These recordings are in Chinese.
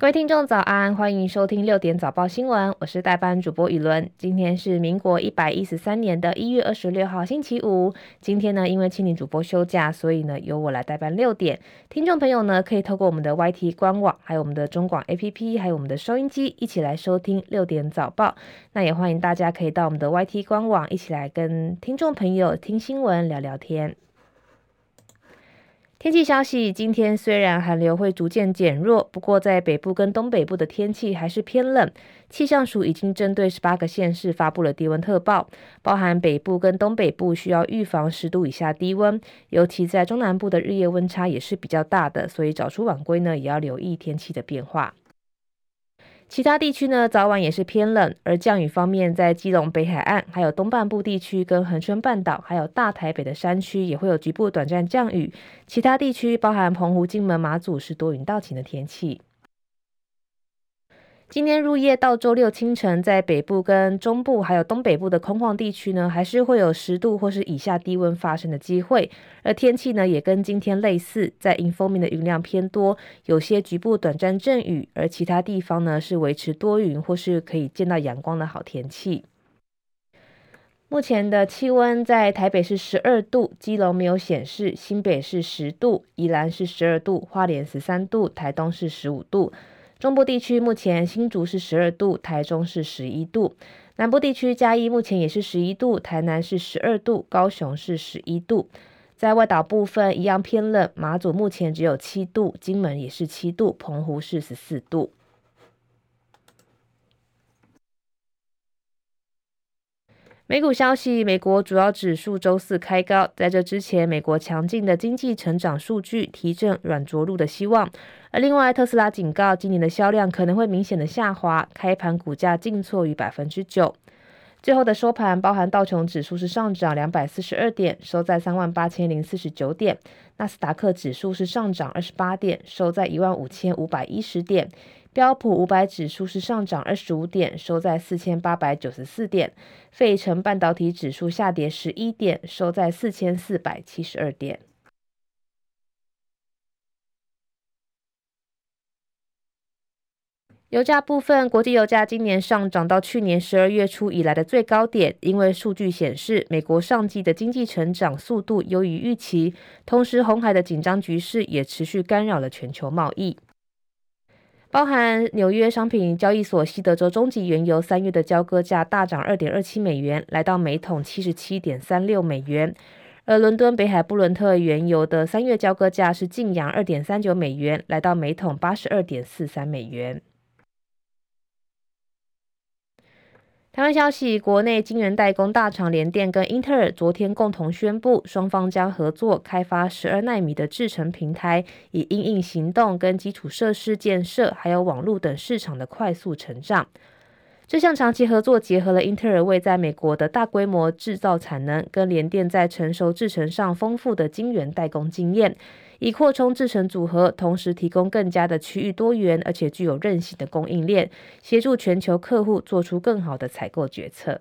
各位听众早安，欢迎收听六点早报新闻，我是代班主播雨伦。今天是民国一百一十三年的一月二十六号，星期五。今天呢，因为青年主播休假，所以呢，由我来代班六点。听众朋友呢，可以透过我们的 YT 官网，还有我们的中广 APP，还有我们的收音机，一起来收听六点早报。那也欢迎大家可以到我们的 YT 官网，一起来跟听众朋友听新闻、聊聊天。天气消息，今天虽然寒流会逐渐减弱，不过在北部跟东北部的天气还是偏冷。气象署已经针对十八个县市发布了低温特报，包含北部跟东北部需要预防十度以下低温，尤其在中南部的日夜温差也是比较大的，所以早出晚归呢也要留意天气的变化。其他地区呢，早晚也是偏冷，而降雨方面，在基隆北海岸、还有东半部地区、跟恒春半岛、还有大台北的山区，也会有局部短暂降雨。其他地区，包含澎湖、金门、马祖，是多云到晴的天气。今天入夜到周六清晨，在北部跟中部还有东北部的空旷地区呢，还是会有十度或是以下低温发生的机会。而天气呢，也跟今天类似，在迎风面的云量偏多，有些局部短暂阵雨，而其他地方呢是维持多云或是可以见到阳光的好天气。目前的气温在台北是十二度，基隆没有显示，新北是十度，宜兰是十二度，花莲十三度，台东是十五度。中部地区目前新竹是十二度，台中是十一度；南部地区嘉义目前也是十一度，台南是十二度，高雄是十一度。在外岛部分一样偏冷，马祖目前只有七度，金门也是七度，澎湖是十四度。美股消息，美国主要指数周四开高，在这之前，美国强劲的经济成长数据提振软着陆的希望。而另外，特斯拉警告，今年的销量可能会明显的下滑，开盘股价静挫逾百分之九。最后的收盘，包含道琼指数是上涨两百四十二点，收在三万八千零四十九点；纳斯达克指数是上涨二十八点，收在一万五千五百一十点。标普五百指数是上涨二十五点，收在四千八百九十四点。费城半导体指数下跌十一点，收在四千四百七十二点。油价部分，国际油价今年上涨到去年十二月初以来的最高点，因为数据显示美国上季的经济成长速度优于预期，同时红海的紧张局势也持续干扰了全球贸易。包含纽约商品交易所西德州中级原油三月的交割价大涨二点二七美元，来到每桶七十七点三六美元；而伦敦北海布伦特原油的三月交割价是劲扬二点三九美元，来到每桶八十二点四三美元。台湾消息，国内晶圆代工大厂联电跟英特尔昨天共同宣布，双方将合作开发十二奈米的制程平台，以因应行动跟基础设施建设，还有网络等市场的快速成长。这项长期合作结合了英特尔为在美国的大规模制造产能，跟联电在成熟制程上丰富的晶圆代工经验。以扩充制成组合，同时提供更加的区域多元，而且具有韧性的供应链，协助全球客户做出更好的采购决策。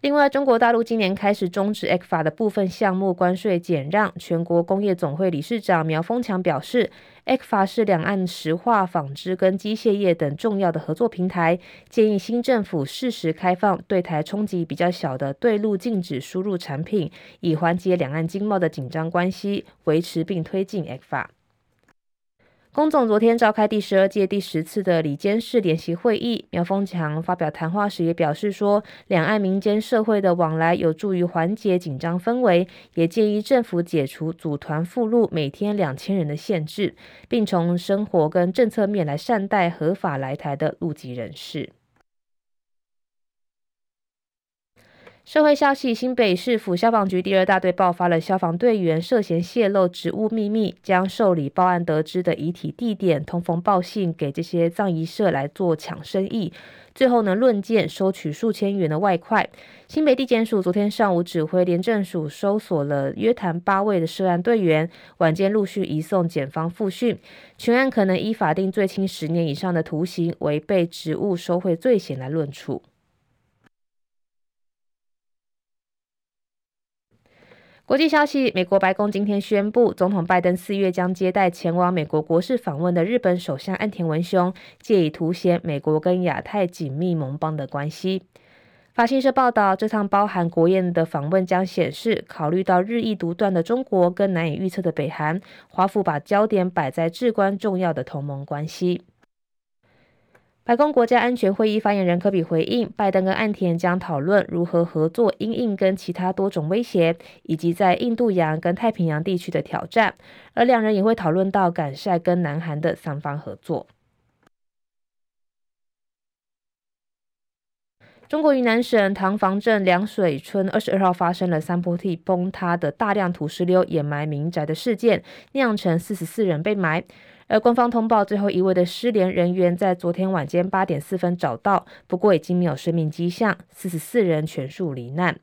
另外，中国大陆今年开始终止 ECFA 的部分项目关税减让。全国工业总会理事长苗丰强表示，ECFA 是两岸石化、纺织跟机械业等重要的合作平台，建议新政府适时开放对台冲击比较小的对陆禁止输入产品，以缓解两岸经贸的紧张关系，维持并推进 ECFA。龚总昨天召开第十二届第十次的里监事联席会议，苗丰强发表谈话时也表示说，两岸民间社会的往来有助于缓解紧张氛围，也建议政府解除组团赴陆每天两千人的限制，并从生活跟政策面来善待合法来台的陆籍人士。社会消息：新北市府消防局第二大队爆发了消防队员涉嫌泄露职务秘密，将受理报案得知的遗体地点通风报信给这些葬仪社来做抢生意，最后呢论件收取数千元的外快。新北地检署昨天上午指挥廉政署搜索了约谈八位的涉案队员，晚间陆续移送检方复讯，全案可能依法定最轻十年以上的徒刑，违背职务收贿罪嫌来论处。国际消息：美国白宫今天宣布，总统拜登四月将接待前往美国国事访问的日本首相岸田文雄，借以凸显美国跟亚太紧密盟邦的关系。法新社报道，这趟包含国宴的访问将显示，考虑到日益独断的中国跟难以预测的北韩，华府把焦点摆在至关重要的同盟关系。白宫国家安全会议发言人科比回应，拜登跟岸田将讨论如何合作因应跟其他多种威胁，以及在印度洋跟太平洋地区的挑战，而两人也会讨论到改善跟南韩的三方合作。中国云南省塘房镇凉水村二十二号发生了山坡地崩塌的大量土石流掩埋民宅的事件，酿成四十四人被埋。而官方通报，最后一位的失联人员在昨天晚间八点四分找到，不过已经没有生命迹象。四十四人全数罹难。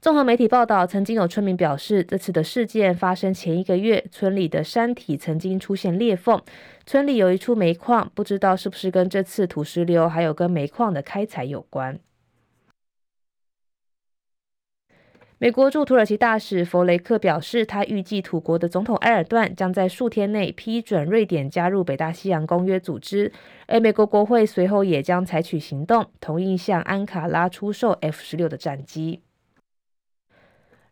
综合媒体报道，曾经有村民表示，这次的事件发生前一个月，村里的山体曾经出现裂缝，村里有一处煤矿，不知道是不是跟这次土石流还有跟煤矿的开采有关。美国驻土耳其大使弗雷克表示，他预计土国的总统埃尔段将在数天内批准瑞典加入北大西洋公约组织，而美国国会随后也将采取行动，同意向安卡拉出售 F 十六的战机。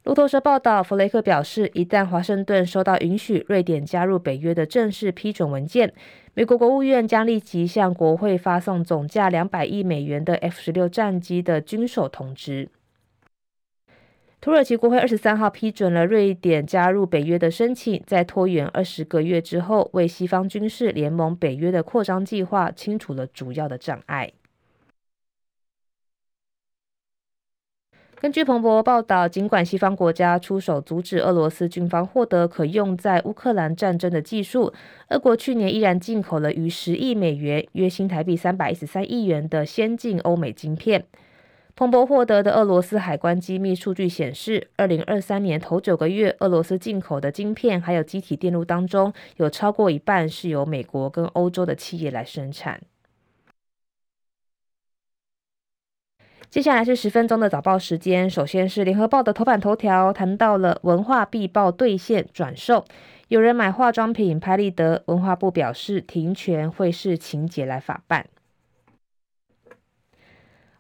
路透社报道，弗雷克表示，一旦华盛顿收到允许瑞典加入北约的正式批准文件，美国国务院将立即向国会发送总价两百亿美元的 F 十六战机的军售通知。土耳其国会二十三号批准了瑞典加入北约的申请，在拖延二十个月之后，为西方军事联盟北约的扩张计划清除了主要的障碍。根据彭博报道，尽管西方国家出手阻止俄罗斯军方获得可用在乌克兰战争的技术，俄国去年依然进口了逾十亿美元（约新台币三百一十三亿元）的先进欧美晶片。彭博获得的俄罗斯海关机密数据显示，二零二三年头九个月，俄罗斯进口的晶片还有积体电路当中，有超过一半是由美国跟欧洲的企业来生产。接下来是十分钟的早报时间，首先是联合报的头版头条，谈到了文化必报兑现转售，有人买化妆品拍立得，文化部表示停权会视情节来法办。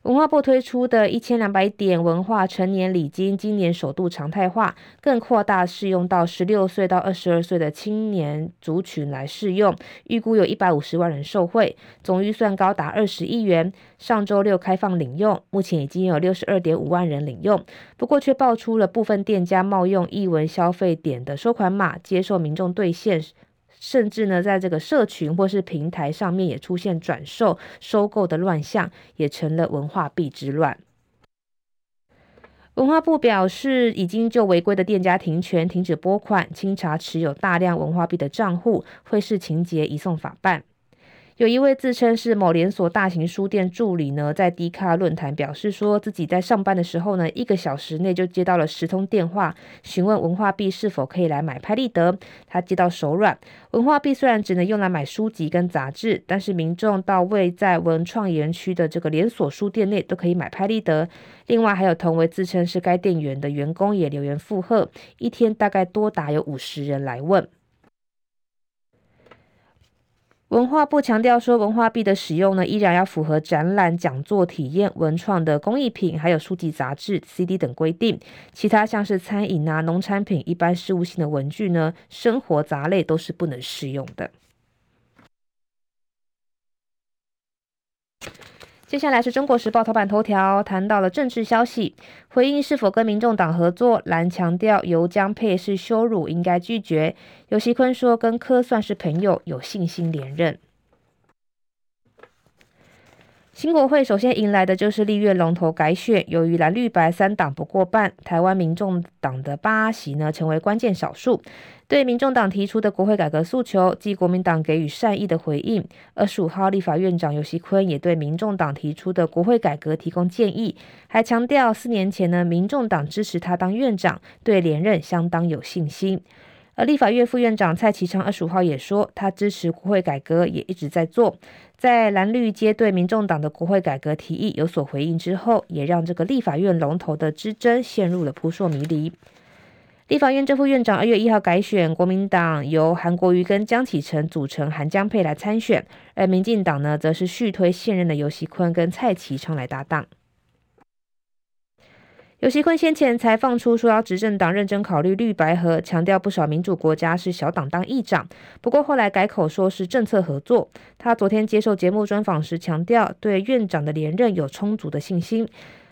文化部推出的一千两百点文化成年礼金，今年首度常态化，更扩大适用到十六岁到二十二岁的青年族群来适用，预估有一百五十万人受惠，总预算高达二十亿元。上周六开放领用，目前已经有六十二点五万人领用，不过却爆出了部分店家冒用艺文消费点的收款码，接受民众兑现。甚至呢，在这个社群或是平台上面也出现转售、收购的乱象，也成了文化币之乱。文化部表示，已经就违规的店家停权、停止拨款、清查持有大量文化币的账户，会视情节移送法办。有一位自称是某连锁大型书店助理呢，在 D 卡论坛表示说，自己在上班的时候呢，一个小时内就接到了十通电话，询问文化币是否可以来买拍立得。他接到手软，文化币虽然只能用来买书籍跟杂志，但是民众到位在文创园区的这个连锁书店内都可以买拍立得。另外还有同为自称是该店员的员工也留言附和，一天大概多达有五十人来问。文化部强调说，文化币的使用呢，依然要符合展览、讲座、体验、文创的工艺品，还有书籍、杂志、CD 等规定。其他像是餐饮啊、农产品、一般事务性的文具呢，生活杂类都是不能适用的。接下来是中国时报头版头条，谈到了政治消息，回应是否跟民众党合作，蓝强调由江配是羞辱，应该拒绝。尤锡坤说跟柯算是朋友，有信心连任。新国会首先迎来的就是立院龙头改选，由于蓝绿白三党不过半，台湾民众党的八席呢成为关键少数。对民众党提出的国会改革诉求，即国民党给予善意的回应。二十五号，立法院长游锡坤也对民众党提出的国会改革提供建议，还强调四年前呢，民众党支持他当院长，对连任相当有信心。而立法院副院长蔡其昌二十五号也说，他支持国会改革，也一直在做。在蓝绿皆对民众党的国会改革提议有所回应之后，也让这个立法院龙头的之争陷入了扑朔迷离。立法院正副院长二月一号改选，国民党由韩国瑜跟江启臣组成韩江配来参选，而民进党呢，则是续推现任的游锡堃跟蔡其昌来搭档。游锡坤先前才放出说要执政党认真考虑绿白合，强调不少民主国家是小党当议长，不过后来改口说是政策合作。他昨天接受节目专访时强调，对院长的连任有充足的信心。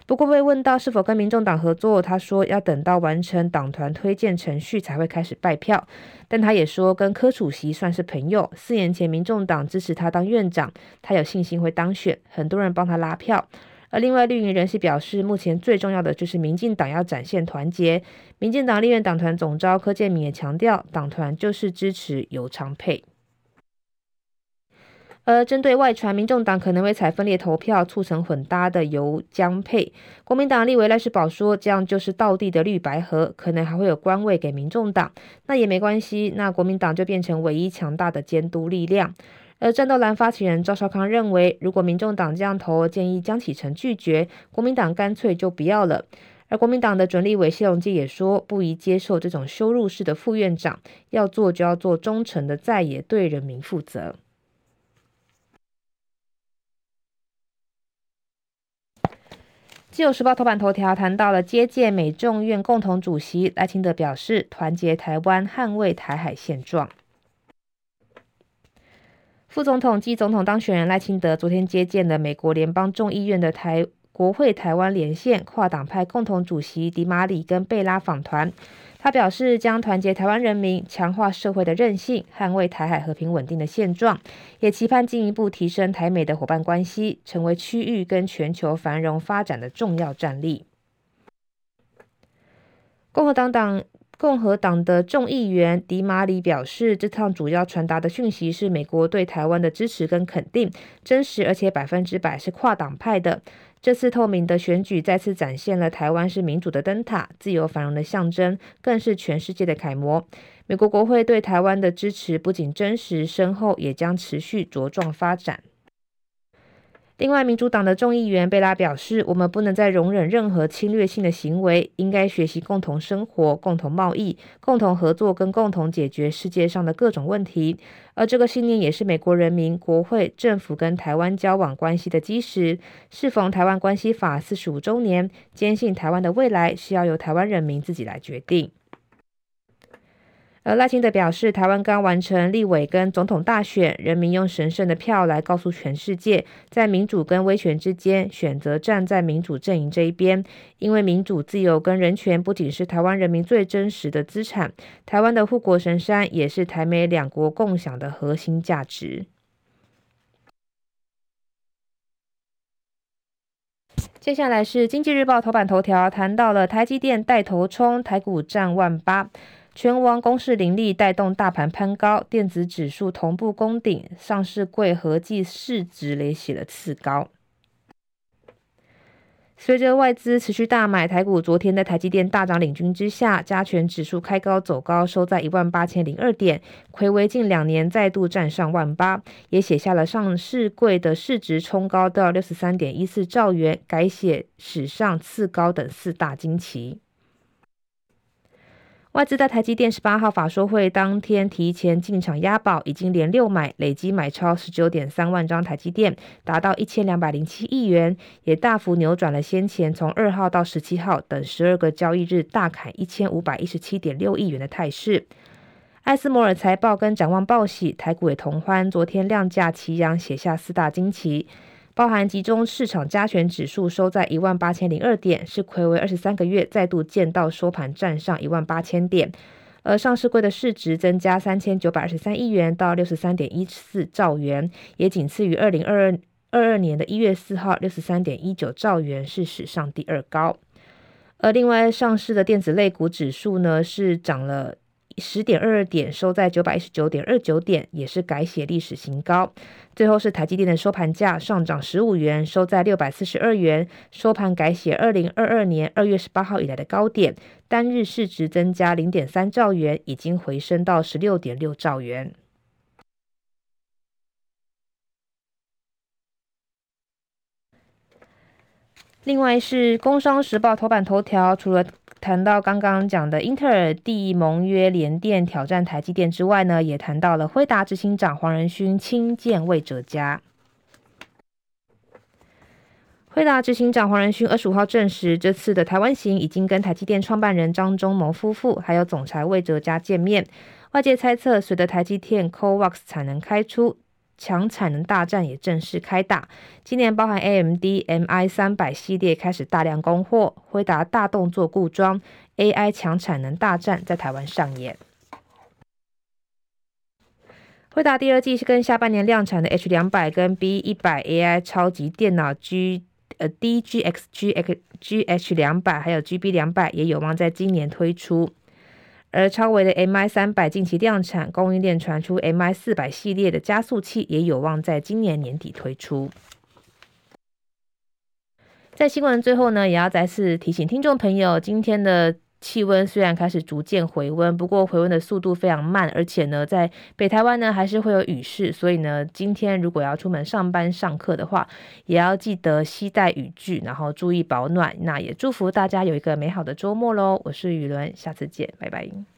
不过被问到是否跟民众党合作，他说要等到完成党团推荐程序才会开始拜票。但他也说跟柯主席算是朋友，四年前民众党支持他当院长，他有信心会当选，很多人帮他拉票。而另外绿营人士表示，目前最重要的就是民进党要展现团结。民进党立院党团总召柯建铭也强调，党团就是支持尤昌沛。而针对外传，民众党可能会采分裂投票促成混搭的游江沛，国民党立委赖士葆说，这样就是道地的绿白河，可能还会有官位给民众党，那也没关系，那国民党就变成唯一强大的监督力量。而战斗蓝发起人赵少康认为，如果民众党这样投，建议江启臣拒绝，国民党干脆就不要了。而国民党的准立委谢龙介也说，不宜接受这种羞辱式的副院长，要做就要做忠诚的在野，对人民负责。自由时报头版头条谈到了接见美众院共同主席赖清德表示，团结台湾，捍卫台海现状。副总统暨总统当选人赖清德昨天接见了美国联邦众议院的台国会台湾连线跨党派共同主席迪马里跟贝拉访团。他表示，将团结台湾人民，强化社会的韧性，捍卫台海和平稳定的现状，也期盼进一步提升台美的伙伴关系，成为区域跟全球繁荣发展的重要战力。共和党党共和党的众议员迪马里表示，这趟主要传达的讯息是美国对台湾的支持跟肯定，真实而且百分之百是跨党派的。这次透明的选举再次展现了台湾是民主的灯塔、自由繁荣的象征，更是全世界的楷模。美国国会对台湾的支持不仅真实深厚，也将持续茁壮发展。另外，民主党的众议员贝拉表示，我们不能再容忍任何侵略性的行为，应该学习共同生活、共同贸易、共同合作跟共同解决世界上的各种问题。而这个信念也是美国人民、国会、政府跟台湾交往关系的基石。适逢台湾关系法四十五周年，坚信台湾的未来是要由台湾人民自己来决定。而赖清德表示，台湾刚完成立委跟总统大选，人民用神圣的票来告诉全世界，在民主跟威权之间选择站在民主阵营这一边，因为民主、自由跟人权不仅是台湾人民最真实的资产，台湾的护国神山，也是台美两国共享的核心价值。接下来是经济日报头版头条，谈到了台积电带头冲，台股站万八。全网攻势凌厉，带动大盘攀高，电子指数同步攻顶，上市柜合计市值也写了次高。随着外资持续大买台股，昨天在台积电大涨领军之下，加权指数开高走高，收在一万八千零二点，睽违近两年再度站上万八，也写下了上市柜的市值冲高到六十三点一四兆元，改写史上次高等四大惊奇。外资在台积电十八号法说会当天提前进场押宝，已经连六买，累计买超十九点三万张台积电，达到一千两百零七亿元，也大幅扭转了先前从二号到十七号等十二个交易日大砍一千五百一十七点六亿元的态势。艾斯摩尔财报跟展望报喜，台股也同欢，昨天量价齐扬，写下四大惊奇。包含集中市场加权指数收在一万八千零二点，是睽违二十三个月再度见到收盘站上一万八千点，而上市柜的市值增加三千九百二十三亿元到六十三点一四兆元，也仅次于二零二二二二年的一月四号六十三点一九兆元，是史上第二高。而另外上市的电子类股指数呢，是涨了。十点二二点收在九百一十九点二九点，也是改写历史新高。最后是台积电的收盘价上涨十五元，收在六百四十二元，收盘改写二零二二年二月十八号以来的高点，单日市值增加零点三兆元，已经回升到十六点六兆元。另外是工商时报头版头条，除了谈到刚刚讲的英特尔递盟约联电挑战台积电之外呢，也谈到了辉达执行长黄仁勋亲见魏哲家。辉达执行长黄仁勋二十五号证实，这次的台湾行已经跟台积电创办人张忠谋夫妇，还有总裁魏哲家见面。外界猜测，随着台积电 CoWoS 产能开出，强产能大战也正式开打。今年包含 AMD MI 三百系列开始大量供货，辉达大动作固装，AI 强产能大战在台湾上演。辉达第二季是跟下半年量产的 H 两百跟 B 一百 AI 超级电脑 G。呃，DGX、GX、GH 两百还有 GB 两百也有望在今年推出，而超维的 MI 三百近期量产，供应链传出 MI 四百系列的加速器也有望在今年年底推出。在新闻最后呢，也要再次提醒听众朋友，今天的。气温虽然开始逐渐回温，不过回温的速度非常慢，而且呢，在北台湾呢还是会有雨势，所以呢，今天如果要出门上班上课的话，也要记得携带雨具，然后注意保暖。那也祝福大家有一个美好的周末喽！我是雨伦，下次见，拜拜。